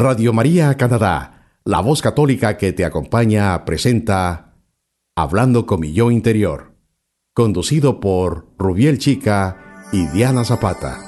Radio María Canadá, la voz católica que te acompaña, presenta Hablando con mi yo interior, conducido por Rubiel Chica y Diana Zapata.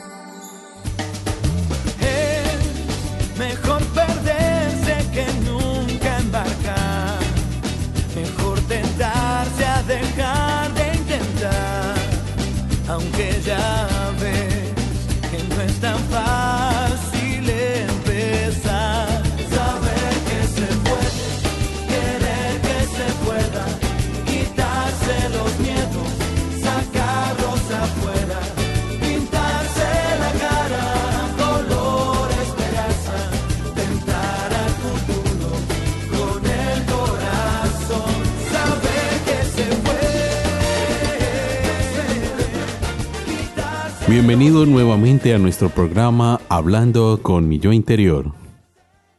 Bienvenido nuevamente a nuestro programa Hablando con mi yo interior.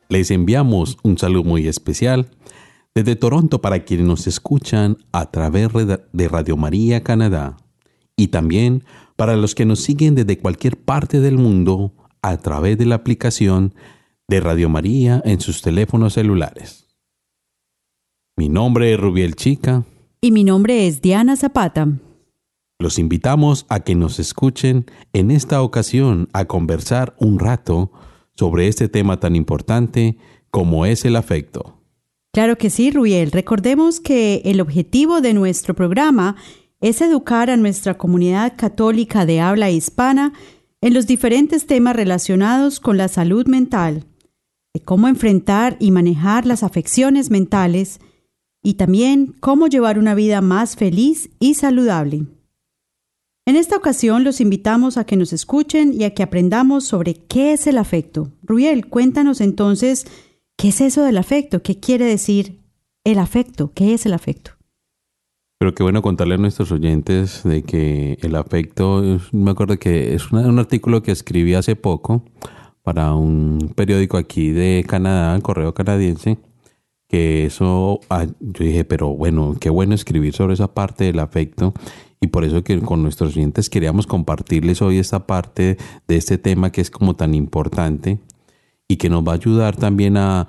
Les enviamos un saludo muy especial desde Toronto para quienes nos escuchan a través de Radio María Canadá y también para los que nos siguen desde cualquier parte del mundo a través de la aplicación de Radio María en sus teléfonos celulares. Mi nombre es Rubiel Chica. Y mi nombre es Diana Zapata. Los invitamos a que nos escuchen en esta ocasión a conversar un rato sobre este tema tan importante como es el afecto. Claro que sí, Ruiel. Recordemos que el objetivo de nuestro programa es educar a nuestra comunidad católica de habla hispana en los diferentes temas relacionados con la salud mental, de cómo enfrentar y manejar las afecciones mentales y también cómo llevar una vida más feliz y saludable. En esta ocasión los invitamos a que nos escuchen y a que aprendamos sobre qué es el afecto. Ruiel, cuéntanos entonces qué es eso del afecto, qué quiere decir el afecto, qué es el afecto. Pero qué bueno contarle a nuestros oyentes de que el afecto, me acuerdo que es un artículo que escribí hace poco para un periódico aquí de Canadá, el Correo Canadiense, que eso, ah, yo dije, pero bueno, qué bueno escribir sobre esa parte del afecto y por eso que con nuestros oyentes queríamos compartirles hoy esta parte de este tema que es como tan importante y que nos va a ayudar también a,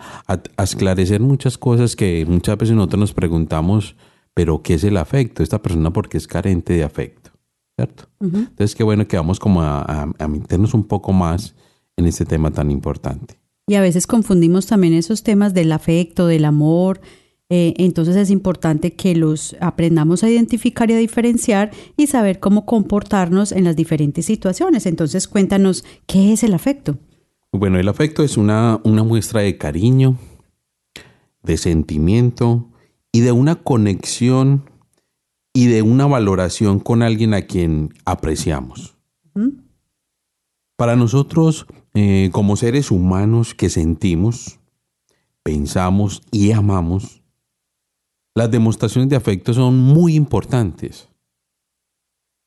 esclarecer muchas cosas que muchas veces nosotros nos preguntamos, pero ¿qué es el afecto? Esta persona porque es carente de afecto, ¿cierto? Entonces qué bueno que vamos como a, a meternos un poco más en este tema tan importante. Y a veces confundimos también esos temas del afecto, del amor, eh, entonces es importante que los aprendamos a identificar y a diferenciar y saber cómo comportarnos en las diferentes situaciones. Entonces cuéntanos, ¿qué es el afecto? Bueno, el afecto es una, una muestra de cariño, de sentimiento y de una conexión y de una valoración con alguien a quien apreciamos. Para nosotros, eh, como seres humanos que sentimos, pensamos y amamos, las demostraciones de afecto son muy importantes,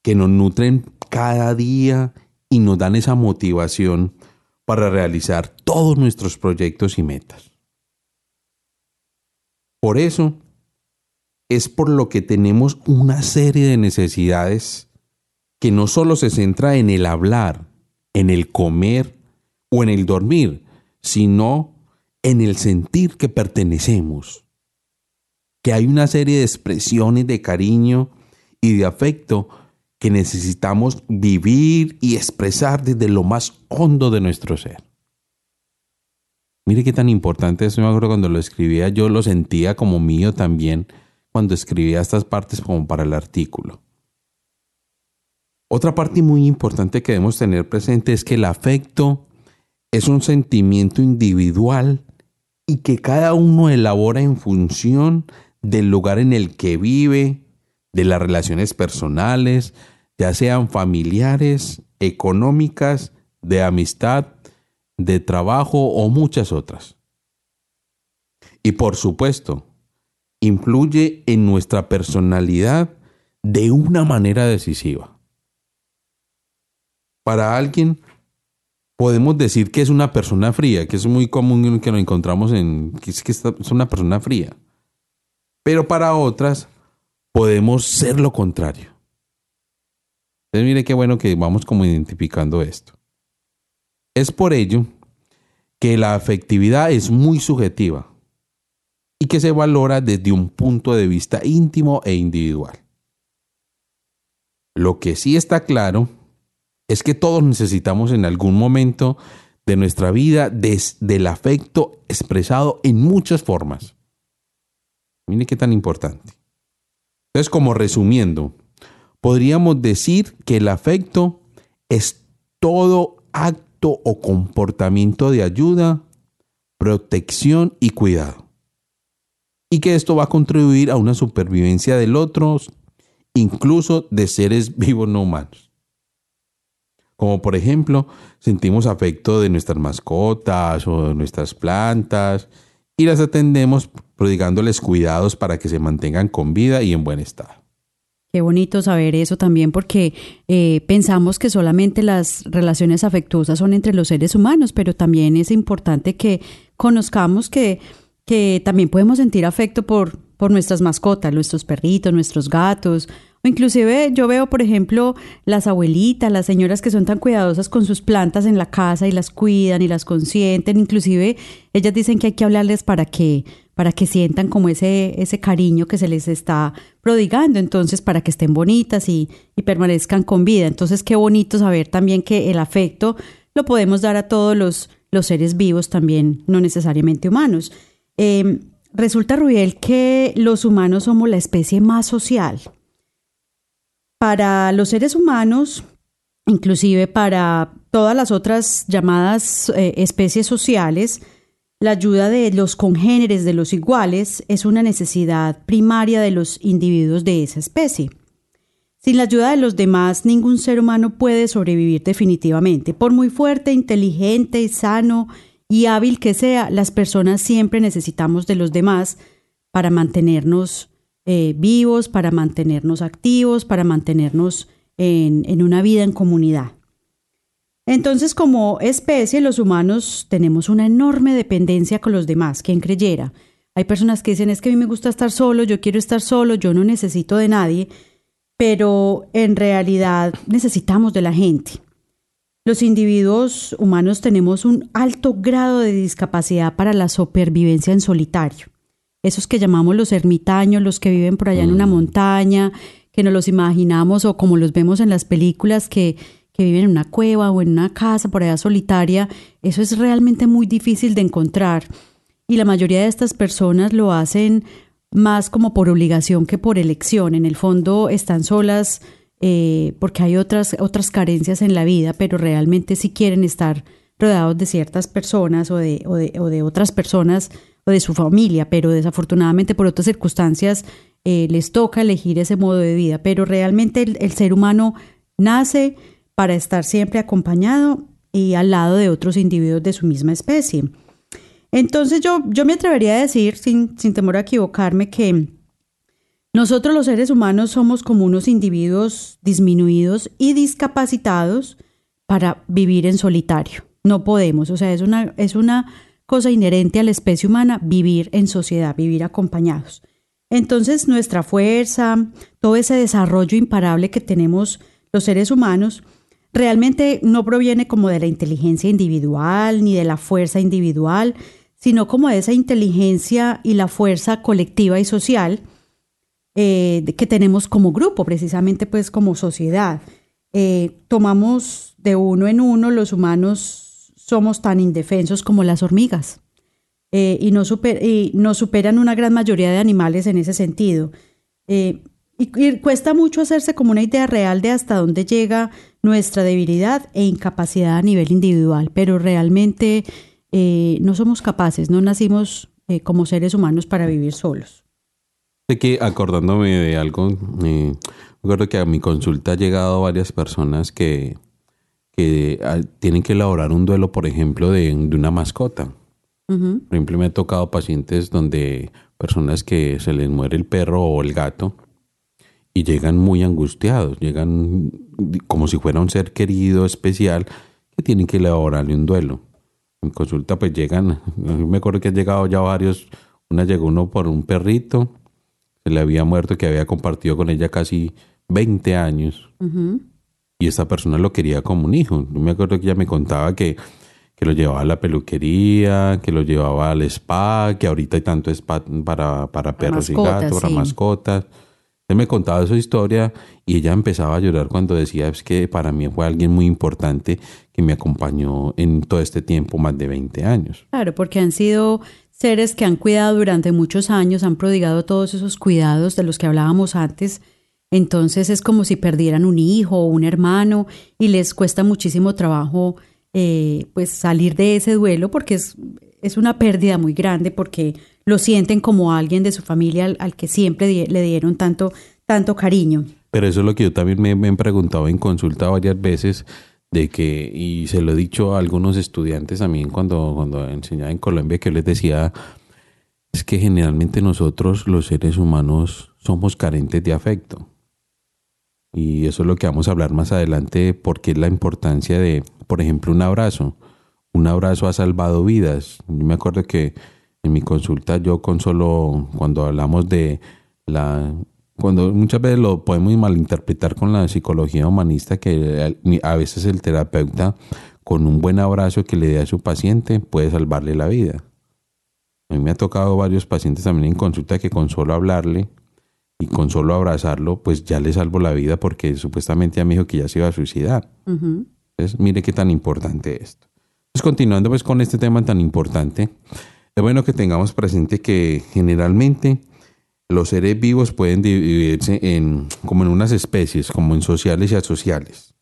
que nos nutren cada día y nos dan esa motivación para realizar todos nuestros proyectos y metas. Por eso es por lo que tenemos una serie de necesidades que no solo se centra en el hablar, en el comer o en el dormir, sino en el sentir que pertenecemos que hay una serie de expresiones de cariño y de afecto que necesitamos vivir y expresar desde lo más hondo de nuestro ser. Mire qué tan importante es, me acuerdo cuando lo escribía, yo lo sentía como mío también cuando escribía estas partes como para el artículo. Otra parte muy importante que debemos tener presente es que el afecto es un sentimiento individual y que cada uno elabora en función del lugar en el que vive, de las relaciones personales, ya sean familiares, económicas, de amistad, de trabajo o muchas otras. Y por supuesto, influye en nuestra personalidad de una manera decisiva. Para alguien podemos decir que es una persona fría, que es muy común que lo encontramos en que es, que es una persona fría. Pero para otras podemos ser lo contrario. Entonces mire qué bueno que vamos como identificando esto. Es por ello que la afectividad es muy subjetiva y que se valora desde un punto de vista íntimo e individual. Lo que sí está claro es que todos necesitamos en algún momento de nuestra vida del afecto expresado en muchas formas. Mire qué tan importante. Entonces, como resumiendo, podríamos decir que el afecto es todo acto o comportamiento de ayuda, protección y cuidado. Y que esto va a contribuir a una supervivencia del otro, incluso de seres vivos no humanos. Como por ejemplo, sentimos afecto de nuestras mascotas o de nuestras plantas y las atendemos prodigándoles cuidados para que se mantengan con vida y en buen estado. Qué bonito saber eso también porque eh, pensamos que solamente las relaciones afectuosas son entre los seres humanos, pero también es importante que conozcamos que, que también podemos sentir afecto por, por nuestras mascotas, nuestros perritos, nuestros gatos inclusive yo veo, por ejemplo, las abuelitas, las señoras que son tan cuidadosas con sus plantas en la casa y las cuidan y las consienten. Inclusive ellas dicen que hay que hablarles para que para que sientan como ese, ese cariño que se les está prodigando, entonces para que estén bonitas y, permanezcan con vida. Entonces qué bonito saber también que el afecto lo podemos dar a todos los, los seres vivos también, no necesariamente humanos. Em, resulta, Rubiel, que los humanos somos la especie más social. Para los seres humanos, inclusive para todas las otras llamadas eh, especies sociales, la ayuda de los congéneres, de los iguales, es una necesidad primaria de los individuos de esa especie. Sin la ayuda de los demás, ningún ser humano puede sobrevivir definitivamente. Por muy fuerte, inteligente, sano y hábil que sea, las personas siempre necesitamos de los demás para mantenernos eh, vivos, para mantenernos activos, para mantenernos en, en una vida en comunidad. Entonces, como especie, los humanos tenemos una enorme dependencia con los demás, quien creyera. Hay personas que dicen, es que a mí me gusta estar solo, yo quiero estar solo, yo no necesito de nadie, pero en realidad necesitamos de la gente. Los individuos humanos tenemos un alto grado de discapacidad para la supervivencia en solitario esos que llamamos los ermitaños, los que viven por allá en una mm. montaña, que nos los imaginamos o como los vemos en las películas que, que viven en una cueva o en una casa por allá solitaria, eso es realmente muy difícil de encontrar. Y la mayoría de estas personas lo hacen más como por obligación que por elección. En el fondo están solas eh, porque hay otras, otras carencias en la vida, pero realmente sí quieren estar rodeados de ciertas personas o de, o de, o de otras personas o de su familia, pero desafortunadamente por otras circunstancias eh, les toca elegir ese modo de vida. Pero realmente el, ser humano nace para estar siempre acompañado y al lado de otros individuos de su misma especie. Entonces yo, yo me atrevería a decir, sin, sin temor a equivocarme, que nosotros los seres humanos somos como unos individuos disminuidos y discapacitados para vivir en solitario. No podemos, o sea, es una, es una cosa inherente a la especie humana vivir en sociedad, vivir acompañados. Entonces nuestra fuerza, todo ese desarrollo imparable que tenemos los seres humanos, realmente no proviene como de la inteligencia individual ni de la fuerza individual, sino como de esa inteligencia y la fuerza colectiva y social eh, que tenemos como grupo, precisamente pues como sociedad. Eh, tomamos de uno en uno los humanos somos tan indefensos como las hormigas eh, y, nos superan una gran mayoría de animales en ese sentido. Y, cuesta mucho hacerse como una idea real de hasta dónde llega nuestra debilidad e incapacidad a nivel individual, pero realmente eh, no somos capaces, no nacimos como seres humanos para vivir solos. Sé que acordándome de algo, me acuerdo que a mi consulta han llegado varias personas que que ah, tienen que elaborar un duelo, por ejemplo, de, una mascota. Por ejemplo, me ha tocado pacientes donde personas que se les muere el perro o el gato y llegan muy angustiados, llegan como si fuera un ser querido, especial, que tienen que elaborarle un duelo. En consulta pues llegan, me acuerdo que han llegado ya varios, una llegó uno por un perrito, se le había muerto que había compartido con ella casi 20 años y esta persona lo quería como un hijo. Me acuerdo que ella me contaba que, que lo llevaba a la peluquería, que lo llevaba al spa, que ahorita hay tanto spa para, para perros y gatos, para mascotas. Él me contaba su historia y ella empezaba a llorar cuando decía es que para mí fue alguien muy importante que me acompañó en todo este tiempo, más de 20 años. Claro, porque han sido seres que han cuidado durante muchos años, han prodigado todos esos cuidados de los que hablábamos antes. Entonces es como si perdieran un hijo o un hermano y les cuesta muchísimo trabajo eh, pues salir de ese duelo porque es, es una pérdida muy grande porque lo sienten como alguien de su familia al, que siempre le dieron tanto, tanto cariño. Pero eso es lo que yo también me, me, he preguntado en consulta varias veces, de que, y se lo he dicho a algunos estudiantes también cuando, cuando enseñaba en Colombia, que les decía, es que generalmente nosotros los seres humanos somos carentes de afecto. Y eso es lo que vamos a hablar más adelante, porque es la importancia de, por ejemplo, un abrazo. Un abrazo ha salvado vidas. Yo me acuerdo que en mi consulta yo con solo cuando hablamos de la cuando muchas veces lo podemos malinterpretar con la psicología humanista que a veces el terapeuta con un buen abrazo que le dé a su paciente puede salvarle la vida. A mí me ha tocado varios pacientes también en consulta que con solo hablarle y con solo abrazarlo, pues ya le salvo la vida porque supuestamente ya me dijo que ya se iba a suicidar. Entonces, mire qué tan importante esto. Pues continuando pues con este tema tan importante, es bueno que tengamos presente que generalmente los seres vivos pueden dividirse en como en unas especies, como en sociales y asociales.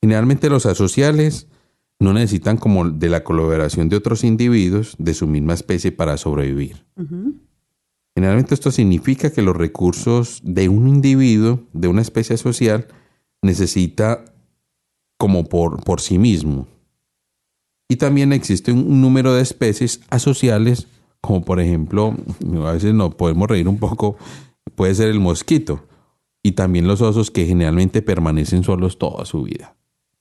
Generalmente los asociales no necesitan como de la colaboración de otros individuos de su misma especie para sobrevivir. Generalmente esto significa que los recursos de un individuo, de una especie social, necesita como por, por sí mismo. Y también existe un número de especies asociales, como por ejemplo, a veces nos podemos reír un poco, puede ser el mosquito, y también los osos que generalmente permanecen solos toda su vida.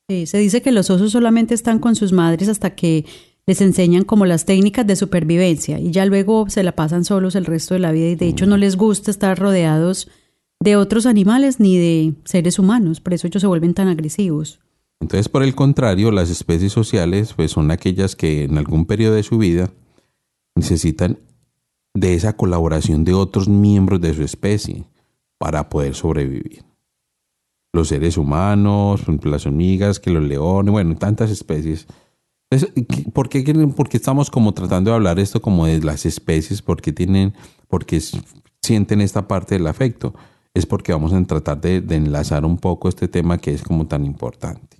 Sí, se dice que los osos solamente están con sus madres hasta que les enseñan como las técnicas de supervivencia y ya luego se la pasan solos el resto de la vida y de hecho no mm. les gusta estar rodeados de otros animales ni de seres humanos, por eso ellos se vuelven tan agresivos. Entonces, por el contrario, las especies sociales pues, son aquellas que en algún periodo de su vida necesitan de esa colaboración de otros miembros de su especie para poder sobrevivir. Los seres humanos, las hormigas, que los leones, bueno, tantas especies. ¿por, qué, estamos como tratando de hablar esto como de las especies? Porque tienen, porque sienten esta parte del afecto. Es porque vamos a tratar de enlazar un poco este tema que es como tan importante.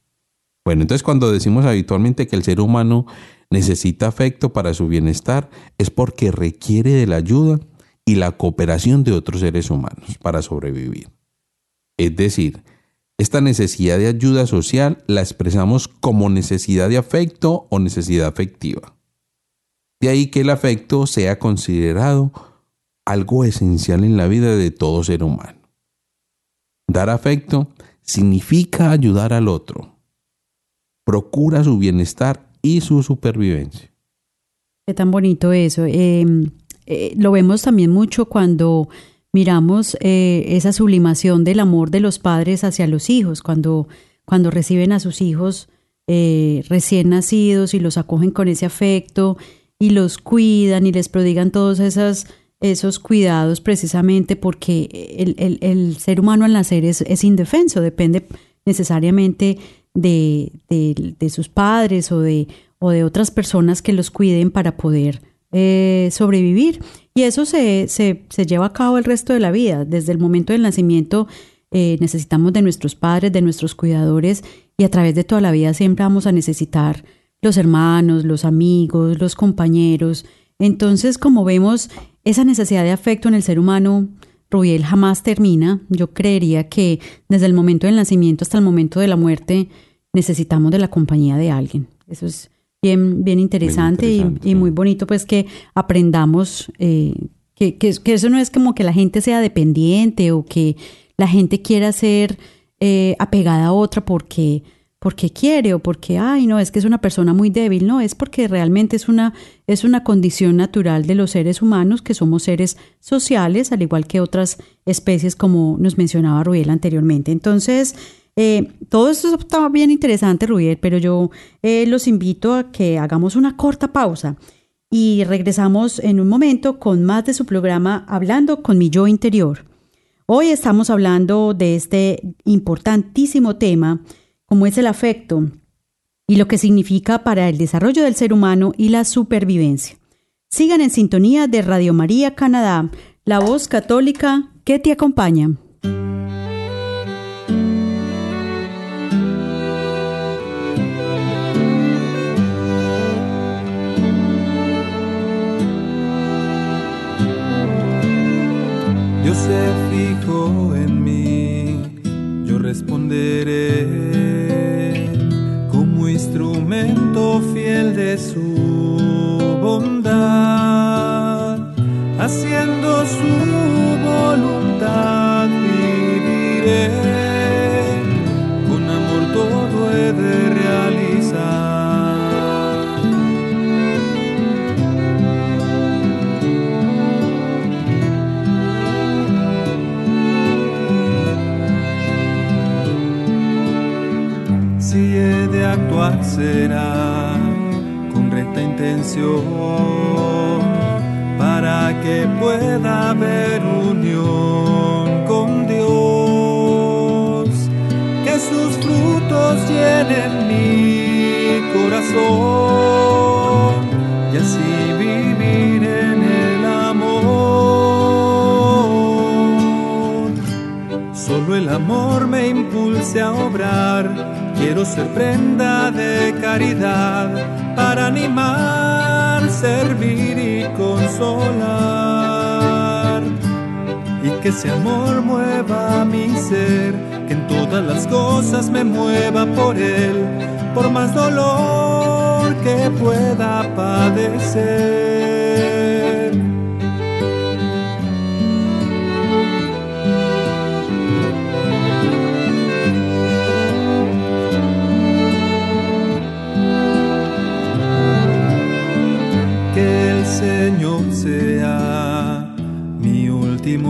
Bueno, entonces cuando decimos habitualmente que el ser humano necesita afecto para su bienestar, es porque requiere de la ayuda y la cooperación de otros seres humanos para sobrevivir. Es decir, esta necesidad de ayuda social la expresamos como necesidad de afecto o necesidad afectiva. De ahí que el afecto sea considerado algo esencial en la vida de todo ser humano. Dar afecto significa ayudar al otro, procura su bienestar y su supervivencia. Qué tan bonito eso. Em, eh, lo vemos también mucho cuando miramos eh, esa sublimación del amor de los padres hacia los hijos, cuando, cuando reciben a sus hijos eh, recién nacidos y los acogen con ese afecto y los cuidan y les prodigan todos esos cuidados precisamente porque el, el, ser humano al nacer es, es indefenso, depende necesariamente de, de, sus padres o de, o de otras personas que los cuiden para poder eh, sobrevivir. Y eso se, se, se, lleva a cabo el resto de la vida. Desde el momento del nacimiento eh, necesitamos de nuestros padres, de nuestros cuidadores y a través de toda la vida siempre vamos a necesitar los hermanos, los amigos, los compañeros. Entonces, como vemos, esa necesidad de afecto en el ser humano Rubiel jamás termina. Yo creería que desde el momento del nacimiento hasta el momento de la muerte necesitamos de la compañía de alguien. Eso es bien, bien interesante, y, muy bonito pues que aprendamos eh, que, que, eso no es como que la gente sea dependiente o que la gente quiera ser eh, apegada a otra porque porque quiere o porque, ay, no, es que es una persona muy débil, no, es porque realmente es una, es una condición natural de los seres humanos, que somos seres sociales, al igual que otras especies, como nos mencionaba Ruel anteriormente. Entonces, Eh, todo esto está bien interesante, Rubiel, pero yo eh, los invito a que hagamos una corta pausa y regresamos en un momento con más de su programa Hablando con mi yo interior. Hoy estamos hablando de este importantísimo tema, como es el afecto y lo que significa para el desarrollo del ser humano y la supervivencia. Sigan en sintonía de Radio María Canadá, la voz católica que te acompaña. Responderé como instrumento fiel de su será con recta intención para que pueda haber unión con Dios, que sus frutos llenen mi corazón y así vivir en el amor. Solo el amor me impulse a obrar. Quiero ser prenda de caridad para animar, servir y consolar. Y que ese amor mueva mi ser, que en todas las cosas me mueva por él, por más dolor que pueda padecer.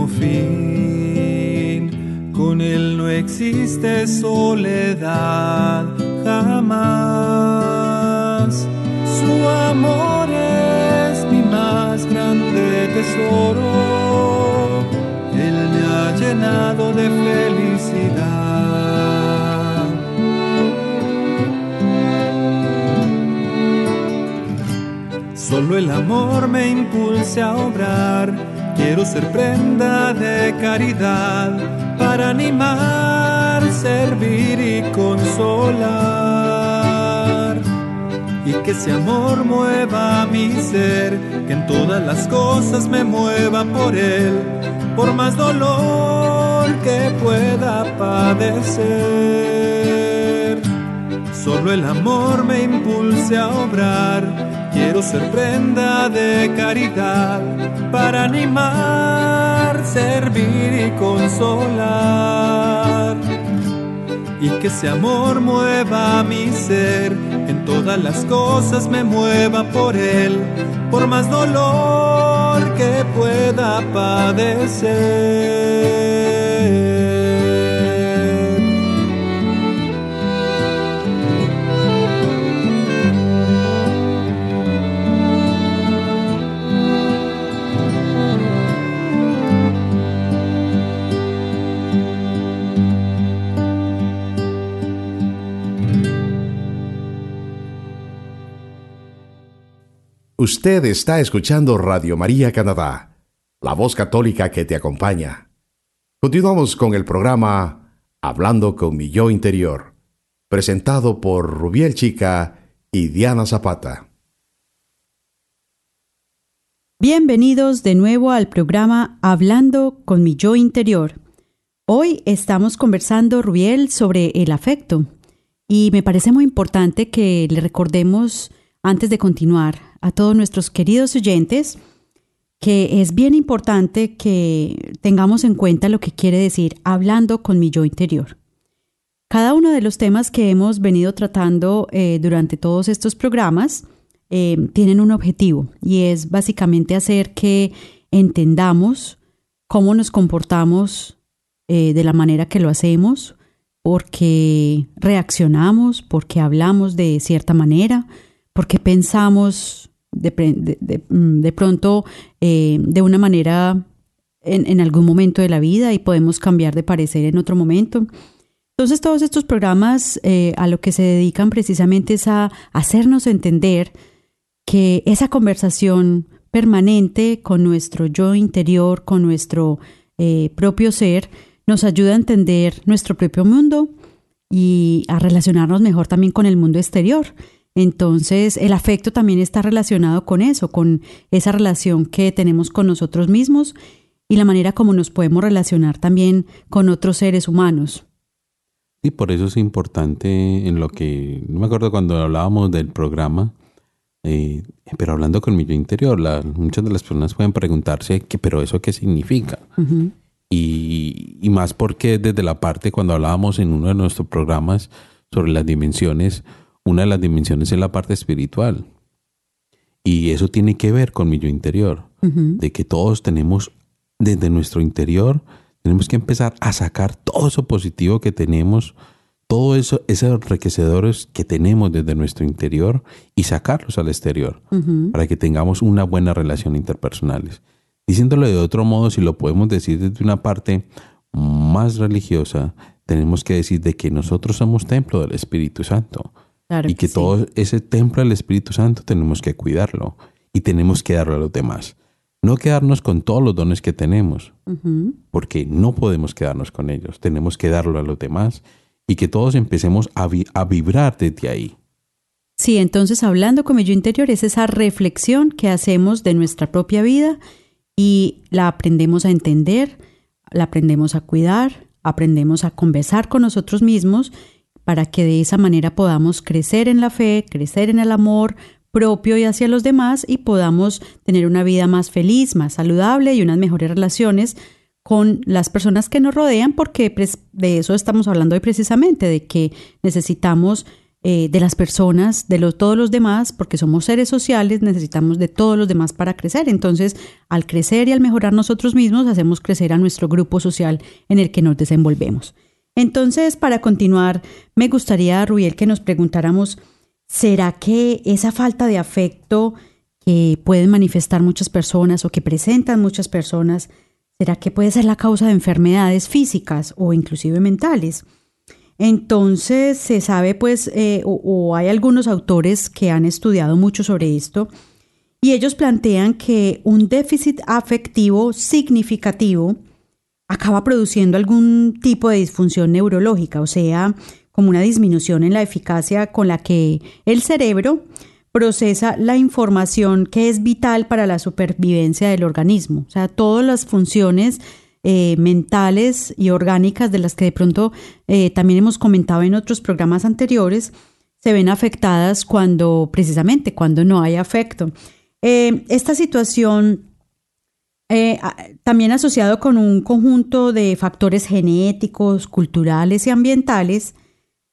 Fin. Con Él no existe soledad jamás. Su amor es mi más grande tesoro. Él me ha llenado de felicidad. Solo el amor me impulse a obrar. Quiero ser prenda de caridad para animar, servir y consolar. Y que ese amor mueva mi ser, que en todas las cosas me mueva por él, por más dolor que pueda padecer. Solo el amor me impulse a obrar. Quiero ser prenda de caridad para animar, servir y consolar. Y que ese amor mueva mi ser, en todas las cosas me mueva por él, por más dolor que pueda padecer. Usted está escuchando Radio María Canadá, la voz católica que te acompaña. Continuamos con el programa Hablando con mi yo interior, presentado por Rubiel Chica y Diana Zapata. Bienvenidos de nuevo al programa Hablando con mi yo interior. Hoy estamos conversando, Rubiel, sobre el afecto. Y me parece muy importante que le recordemos, antes de continuar, a todos nuestros queridos oyentes que es bien importante que tengamos en cuenta lo que quiere decir hablando con mi yo interior. Cada uno de los temas que hemos venido tratando eh, durante todos estos programas eh, tienen un objetivo y es básicamente hacer que entendamos cómo nos comportamos eh, de la manera que lo hacemos porque reaccionamos, porque hablamos de cierta manera, porque pensamos de, mm, pronto eh, de una manera en, algún momento de la vida y podemos cambiar de parecer en otro momento. Entonces todos estos programas eh, a lo que se dedican precisamente es a hacernos entender que esa conversación permanente con nuestro yo interior, con nuestro eh, propio ser, nos ayuda a entender nuestro propio mundo y a relacionarnos mejor también con el mundo exterior. Entonces, el afecto también está relacionado con eso, con esa relación que tenemos con nosotros mismos y la manera como nos podemos relacionar también con otros seres humanos. Y por eso es importante en lo que, no me acuerdo cuando hablábamos del programa, eh, pero hablando con mi yo interior, muchas de las personas pueden preguntarse, ¿qué, pero eso qué significa? y, y, más porque desde la parte, cuando hablábamos en uno de nuestros programas sobre las dimensiones, una de las dimensiones es la parte espiritual. Y eso tiene que ver con mi yo interior, de que todos tenemos desde nuestro interior, tenemos que empezar a sacar todo eso positivo que tenemos, todo eso, esos enriquecedores que tenemos desde nuestro interior y sacarlos al exterior, para que tengamos una buena relación interpersonales. Diciéndolo de otro modo, si lo podemos decir desde una parte más religiosa, tenemos que decir de que nosotros somos templo del Espíritu Santo. Y que, todo ese templo del Espíritu Santo tenemos que cuidarlo y tenemos que darlo a los demás. No quedarnos con todos los dones que tenemos, porque no podemos quedarnos con ellos. Tenemos que darlo a los demás y que todos empecemos a, a vibrar desde ahí. Sí, entonces hablando con mi yo interior es esa reflexión que hacemos de nuestra propia vida y la aprendemos a entender, la aprendemos a cuidar, aprendemos a conversar con nosotros mismos para que de esa manera podamos crecer en la fe, crecer en el amor propio y hacia los demás y podamos tener una vida más feliz, más saludable y unas mejores relaciones con las personas que nos rodean, porque de eso estamos hablando hoy precisamente, de que necesitamos eh, de las personas, de todos los demás, porque somos seres sociales, necesitamos de todos los demás para crecer. Entonces, al crecer y al mejorar nosotros mismos, hacemos crecer a nuestro grupo social en el que nos desenvolvemos. Entonces, para continuar, me gustaría, Rubiel, que nos preguntáramos, ¿será que esa falta de afecto que pueden manifestar muchas personas o que presentan muchas personas, ¿será que puede ser la causa de enfermedades físicas o inclusive mentales? Entonces se sabe pues, eh, o, hay algunos autores que han estudiado mucho sobre esto, y ellos plantean que un déficit afectivo significativo acaba produciendo algún tipo de disfunción neurológica, o sea, como una disminución en la eficacia con la que el cerebro procesa la información que es vital para la supervivencia del organismo. O sea, todas las funciones eh, mentales y orgánicas de las que de pronto eh, también hemos comentado en otros programas anteriores, se ven afectadas cuando, precisamente, cuando no hay afecto. Eh, esta situación, también asociado con un conjunto de factores genéticos, culturales y ambientales,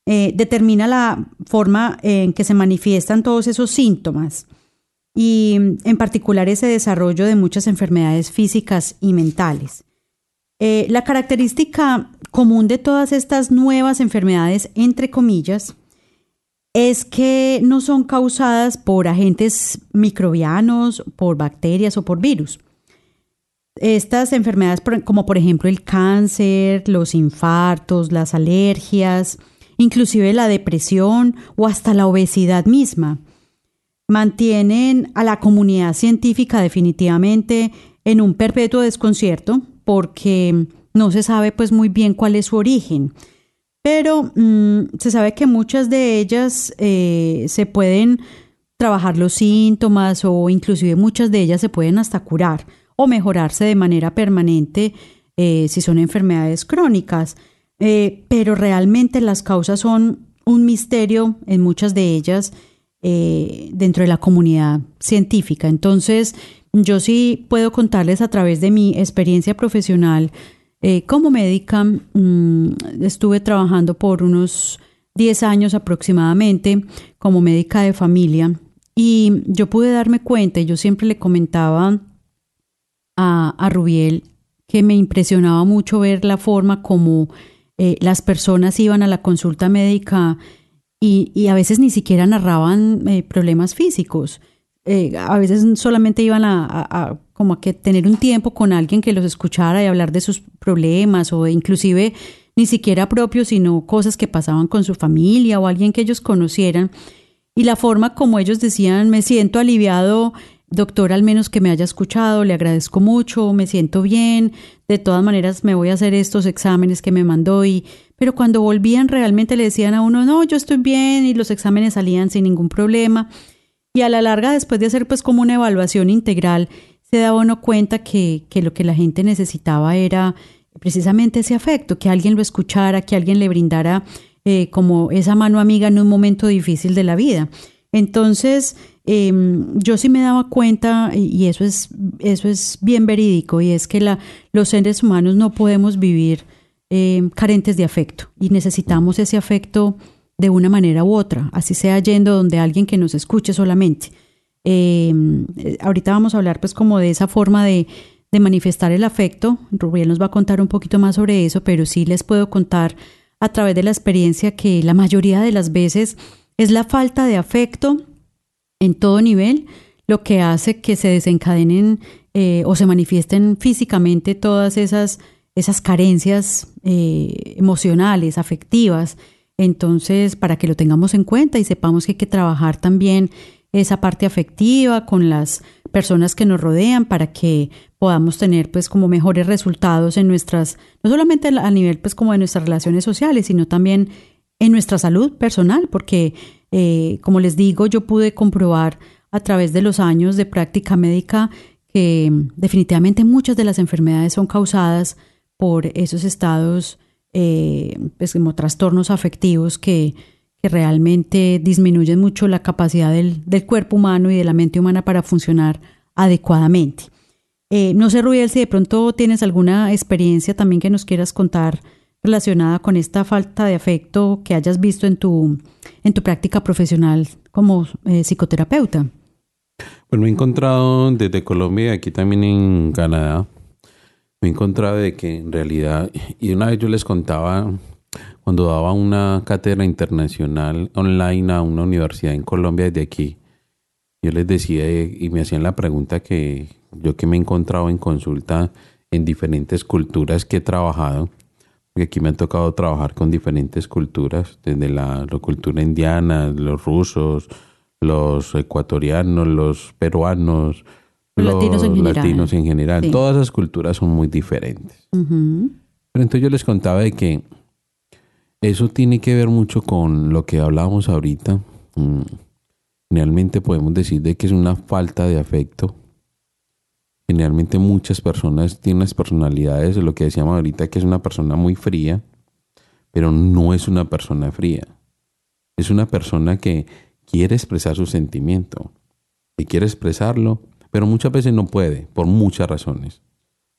determina la forma en que se manifiestan todos esos síntomas y en particular ese desarrollo de muchas enfermedades físicas y mentales. Eh, la característica común de todas estas nuevas enfermedades, entre comillas, es que no son causadas por agentes microbianos, por bacterias o por virus. Estas enfermedades, como por ejemplo el cáncer, los infartos, las alergias, inclusive la depresión o hasta la obesidad misma, mantienen a la comunidad científica definitivamente en un perpetuo desconcierto porque no se sabe pues muy bien cuál es su origen. Pero mm, se sabe que muchas de ellas eh, se pueden trabajar los síntomas o inclusive muchas de ellas se pueden hasta curar o mejorarse de manera permanente eh, si son enfermedades crónicas. Eh, pero realmente las causas son un misterio en muchas de ellas dentro de la comunidad científica. Entonces, yo sí puedo contarles a través de mi experiencia profesional eh, como médica. Mm, estuve trabajando por unos 10 años aproximadamente como médica de familia y yo pude darme cuenta, yo siempre le comentaba a, a Rubiel que me impresionaba mucho ver la forma como eh, las personas iban a la consulta médica y, a veces ni siquiera narraban eh, problemas físicos. Eh, a veces solamente iban a, como a que tener un tiempo con alguien que los escuchara y hablar de sus problemas o inclusive ni siquiera propios, sino cosas que pasaban con su familia o alguien que ellos conocieran. Y la forma como ellos decían, me siento aliviado, doctor, al menos que me haya escuchado, le agradezco mucho, me siento bien, de todas maneras me voy a hacer estos exámenes que me mandó y pero cuando volvían realmente le decían a uno, no, yo estoy bien y los exámenes salían sin ningún problema. Y a la larga, después de hacer pues como una evaluación integral, se daba uno cuenta que, que lo que la gente necesitaba era precisamente ese afecto, que alguien lo escuchara, que alguien le brindara eh, como esa mano amiga en un momento difícil de la vida. Entonces, em, yo sí me daba cuenta, y eso es, eso es bien verídico, y es que los seres humanos no podemos vivir em, carentes de afecto, y necesitamos ese afecto de una manera u otra, así sea yendo donde alguien que nos escuche solamente. Em, eh, ahorita vamos a hablar pues como de esa forma de, de manifestar el afecto. Rubiel nos va a contar un poquito más sobre eso, pero sí les puedo contar a través de la experiencia que la mayoría de las veces es la falta de afecto en todo nivel lo que hace que se desencadenen eh, o se manifiesten físicamente todas esas, esas carencias eh, emocionales, afectivas. Entonces, para que lo tengamos en cuenta y sepamos que hay que trabajar también esa parte afectiva con las personas que nos rodean para que podamos tener pues como mejores resultados en nuestras, no solamente a nivel pues como de nuestras relaciones sociales, sino también en nuestra salud personal, porque eh, como les digo, yo pude comprobar a través de los años de práctica médica que definitivamente muchas de las enfermedades son causadas por esos estados, eh, pues como trastornos afectivos que, que, realmente disminuyen mucho la capacidad del, del, cuerpo humano y de la mente humana para funcionar adecuadamente. Eh, no sé, Rubiel, si de pronto tienes alguna experiencia también que nos quieras contar relacionada con esta falta de afecto que hayas visto en tu, en tu práctica profesional como eh, psicoterapeuta? Bueno, me he encontrado desde Colombia y aquí también en Canadá, me he encontrado de que en realidad, y una vez yo les contaba cuando daba una cátedra internacional online a una universidad en Colombia desde aquí, yo les decía y me hacían la pregunta que yo que me he encontrado en consulta en diferentes culturas que he trabajado, aquí me ha tocado trabajar con diferentes culturas, desde la, cultura indiana, los rusos, los ecuatorianos, los peruanos, los, latinos en general. Todas esas culturas son muy diferentes. Pero entonces yo les contaba de que eso tiene que ver mucho con lo que hablábamos ahorita. Mm, realmente podemos decir de que es una falta de afecto Generalmente muchas personas tienen las personalidades de lo que decíamos ahorita, que es una persona muy fría, pero no es una persona fría. Es una persona que quiere expresar su sentimiento, y quiere expresarlo, pero muchas veces no puede, por muchas razones.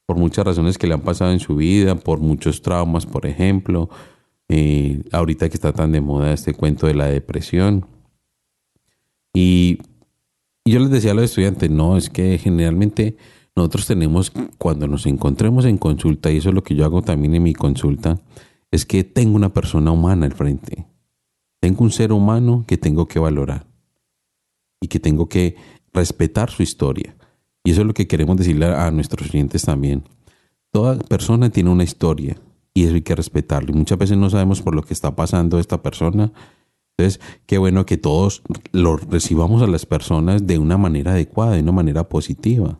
Por muchas razones que le han pasado en su vida, por muchos traumas, por ejemplo. Eh, ahorita que está tan de moda este cuento de la depresión. Y yo les decía a los estudiantes, no, es que generalmente nosotros tenemos, cuando nos encontremos en consulta, y eso es lo que yo hago también en mi consulta, es que tengo una persona humana al frente. Tengo un ser humano que tengo que valorar y que tengo que respetar su historia. Y eso es lo que queremos decirle a nuestros clientes también. Toda persona tiene una historia y eso hay que respetarlo. Y muchas veces no sabemos por lo que está pasando esta persona. Entonces, qué bueno que todos lo recibamos a las personas de una manera adecuada, de una manera positiva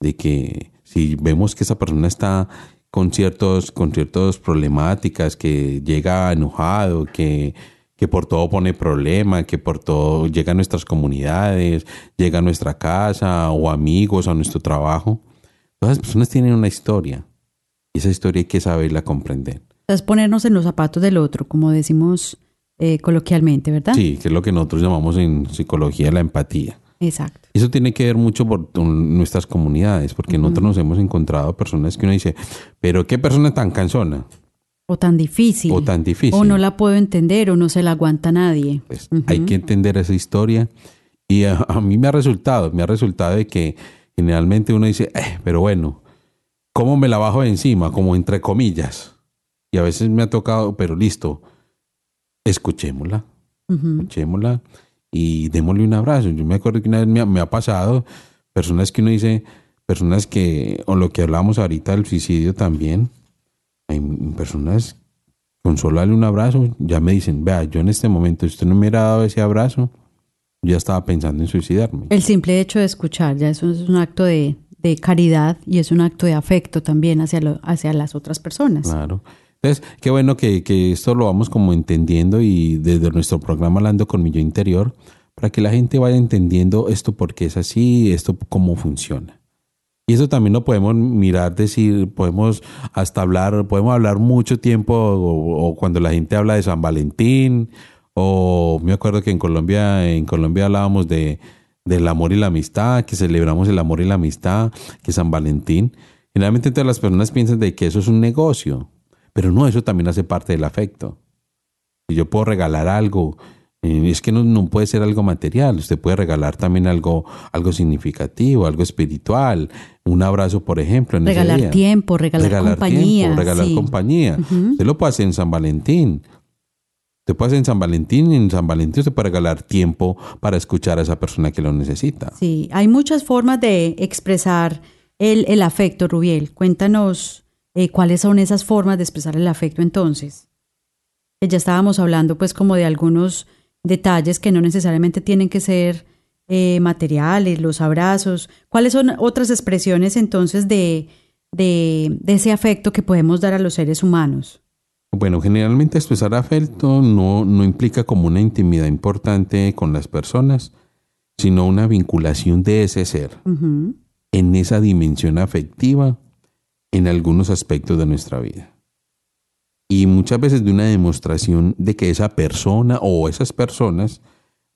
de que si vemos que esa persona está con ciertos, con ciertas problemáticas, que llega enojado, que, que por todo pone problema, que por todo llega a nuestras comunidades, llega a nuestra casa o amigos, a nuestro trabajo. Todas las personas tienen una historia y esa historia hay que saberla comprender. Es ponernos en los zapatos del otro, como decimos eh, coloquialmente, ¿verdad? Sí, que es lo que nosotros llamamos en psicología la empatía. Exacto. Eso tiene que ver mucho por nuestras comunidades, porque nosotros nos hemos encontrado personas que uno dice, pero qué persona tan cansona. O tan difícil. O tan difícil. O no la puedo entender o no se la aguanta nadie. Pues, hay que entender esa historia. Y a, mí me ha resultado, me ha resultado de que generalmente uno dice, eh, pero bueno, ¿cómo me la bajo de encima? Como entre comillas. Y a veces me ha tocado, pero listo, escuchémosla, escuchémosla y démosle un abrazo. Yo me acuerdo que una vez me, ha pasado personas que uno dice, personas que, o lo que hablábamos ahorita del suicidio también, hay personas con solo darle un abrazo, ya me dicen, vea, yo en este momento, si usted no me hubiera dado ese abrazo, yo ya estaba pensando en suicidarme. El simple hecho de escuchar, ya eso es un acto de, de caridad y es un acto de afecto también hacia, lo, hacia las otras personas. Claro. Entonces, qué bueno que, que, esto lo vamos como entendiendo y desde nuestro programa Hablando con mi yo interior, para que la gente vaya entendiendo esto por qué es así, esto cómo funciona. Y eso también lo podemos mirar, decir, podemos hasta hablar, podemos hablar mucho tiempo, o, cuando la gente habla de San Valentín, o me acuerdo que en Colombia, en Colombia hablábamos de, del amor y la amistad, que celebramos el amor y la amistad, que San Valentín. Generalmente todas las personas piensan de que eso es un negocio, pero no, eso también hace parte del afecto. Si yo puedo regalar algo, eh, es que no, puede ser algo material, usted puede regalar también algo, algo significativo, algo espiritual, un abrazo, por ejemplo. En regalar tiempo, regalar, compañía. regalar compañía. Usted lo puede hacer en San Valentín. Usted puede hacer en San Valentín y en San Valentín usted puede regalar tiempo para escuchar a esa persona que lo necesita. Sí, hay muchas formas de expresar el, el afecto, Rubiel. Cuéntanos eh, cuáles son esas formas de expresar el afecto entonces. Ya estábamos hablando pues como de algunos detalles que no necesariamente tienen que ser eh, materiales, los abrazos. ¿Cuáles son otras expresiones entonces de, de, ese afecto que podemos dar a los seres humanos? Bueno, generalmente expresar afecto no, no implica como una intimidad importante con las personas, sino una vinculación de ese ser en esa dimensión afectiva en algunos aspectos de nuestra vida y muchas veces de una demostración de que esa persona o esas personas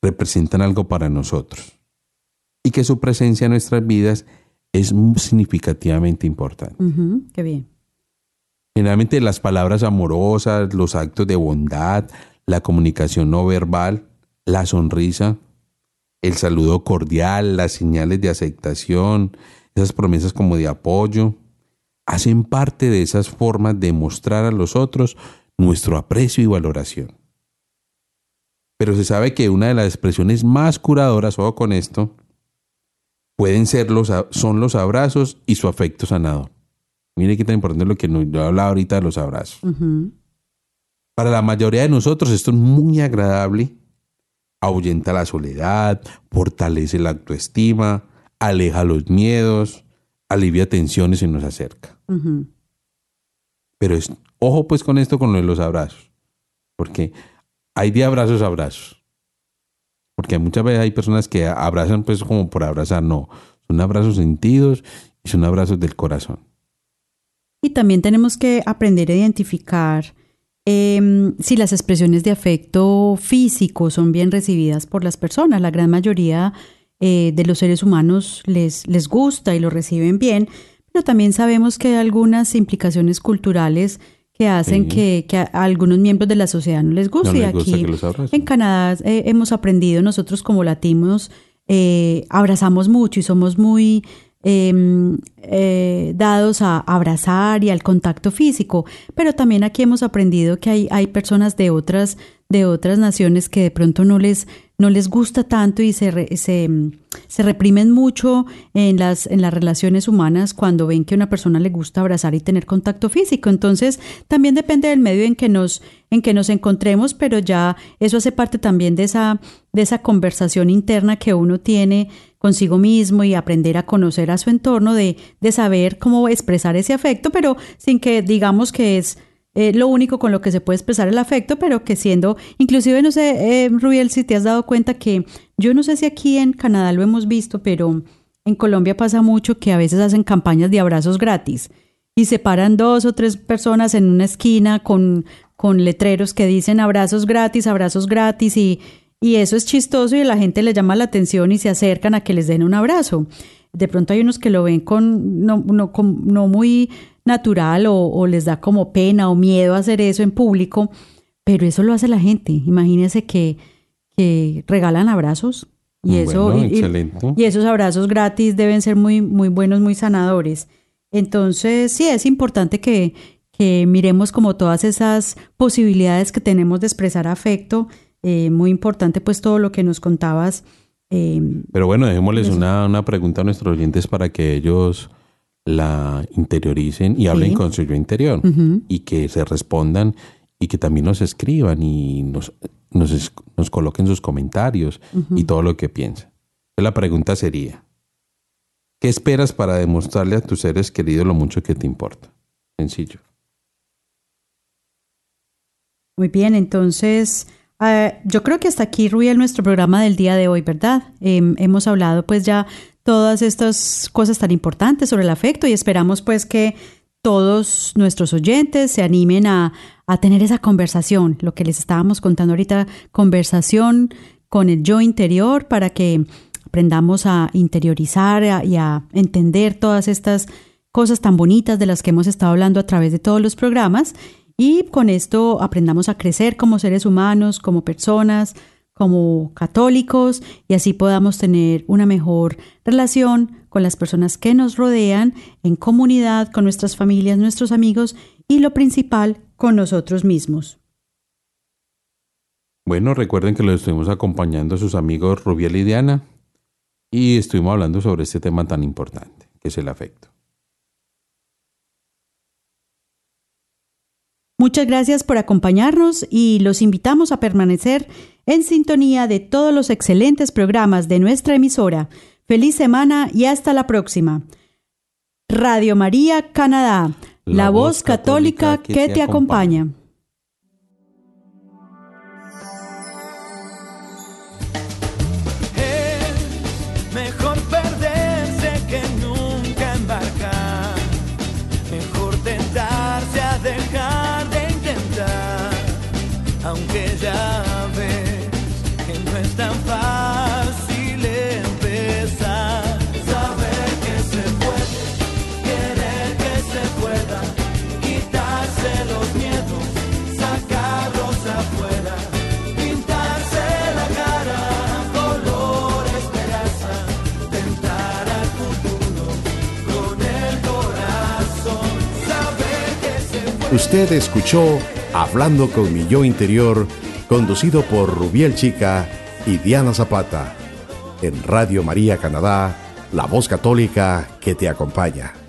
representan algo para nosotros y que su presencia en nuestras vidas es significativamente importante. qué bien. Generalmente las palabras amorosas, los actos de bondad, la comunicación no verbal, la sonrisa, el saludo cordial, las señales de aceptación, esas promesas como de apoyo, hacen parte de esas formas de mostrar a los otros nuestro aprecio y valoración. Pero se sabe que una de las expresiones más curadoras, o con esto, pueden ser los, son los abrazos y su afecto sanador. Mire qué tan importante lo que yo hablaba ahorita de los abrazos. Para la mayoría de nosotros esto es muy agradable, ahuyenta la soledad, fortalece la autoestima, aleja los miedos, alivia tensiones y nos acerca. Pero es, ojo pues con esto, con lo de los abrazos. Porque hay de abrazos a abrazos. Porque muchas veces hay personas que abrazan pues como por abrazar. No, son abrazos sentidos y son abrazos del corazón. Y también tenemos que aprender a identificar em, si las expresiones de afecto físico son bien recibidas por las personas. La gran mayoría eh, de los seres humanos les, les gusta y lo reciben bien, pero también sabemos que hay algunas implicaciones culturales que hacen que, a algunos miembros de la sociedad no les guste. y aquí en Canadá eh, hemos aprendido nosotros como latinos, eh, abrazamos mucho y somos muy em, eh, dados a abrazar y al contacto físico, pero también aquí hemos aprendido que hay, hay personas de otras, de otras naciones que de pronto no les, no les gusta tanto y se, se, se, reprimen mucho en las, en las relaciones humanas cuando ven que a una persona le gusta abrazar y tener contacto físico. Entonces, también depende del medio en que nos, en que nos encontremos, pero ya eso hace parte también de esa, de esa conversación interna que uno tiene consigo mismo y aprender a conocer a su entorno, de, de saber cómo expresar ese afecto, pero sin que digamos que es eh, lo único con lo que se puede expresar el afecto, pero que siendo, inclusive no sé, eh, Rubiel, si te has dado cuenta que yo no sé si aquí en Canadá lo hemos visto, pero en Colombia pasa mucho que a veces hacen campañas de abrazos gratis y se paran dos o tres personas en una esquina con, con letreros que dicen abrazos gratis, abrazos gratis y, y eso es chistoso y la gente le llama la atención y se acercan a que les den un abrazo. De pronto hay unos que lo ven con no, con, no muy natural o, les da como pena o miedo hacer eso en público, pero eso lo hace la gente. Imagínense que, que regalan abrazos y eso y, esos abrazos gratis deben ser muy muy buenos, muy sanadores. Entonces, sí es importante que, que miremos como todas esas posibilidades que tenemos de expresar afecto. Eh, muy importante pues todo lo que nos contabas. Eh, Pero bueno, dejémosles una, una, pregunta a nuestros oyentes para que ellos la interioricen y hablen con su yo interior y que se respondan y que también nos escriban y nos, nos, nos coloquen sus comentarios y todo lo que piensan. La pregunta sería, ¿qué esperas para demostrarle a tus seres queridos lo mucho que te importa? Sencillo. Muy bien, entonces ah, yo creo que hasta aquí, Ruiel, nuestro programa del día de hoy, ¿verdad? Em, hemos hablado pues ya todas estas cosas tan importantes sobre el afecto y esperamos pues que todos nuestros oyentes se animen a, a tener esa conversación, lo que les estábamos contando ahorita, conversación con el yo interior para que aprendamos a interiorizar y a entender todas estas cosas tan bonitas de las que hemos estado hablando a través de todos los programas. Y con esto aprendamos a crecer como seres humanos, como personas, como católicos y así podamos tener una mejor relación con las personas que nos rodean, en comunidad, con nuestras familias, nuestros amigos y lo principal, con nosotros mismos. Bueno, recuerden que los estuvimos acompañando a sus amigos Rubiel y Diana y estuvimos hablando sobre este tema tan importante, que es el afecto. Muchas gracias por acompañarnos y los invitamos a permanecer en sintonía de todos los excelentes programas de nuestra emisora. Feliz semana y hasta la próxima. Radio María Canadá, la, voz católica, que, te acompaña. Usted escuchó Hablando con mi yo interior, conducido por Rubiel Chica y Diana Zapata, en Radio María Canadá, la voz católica que te acompaña.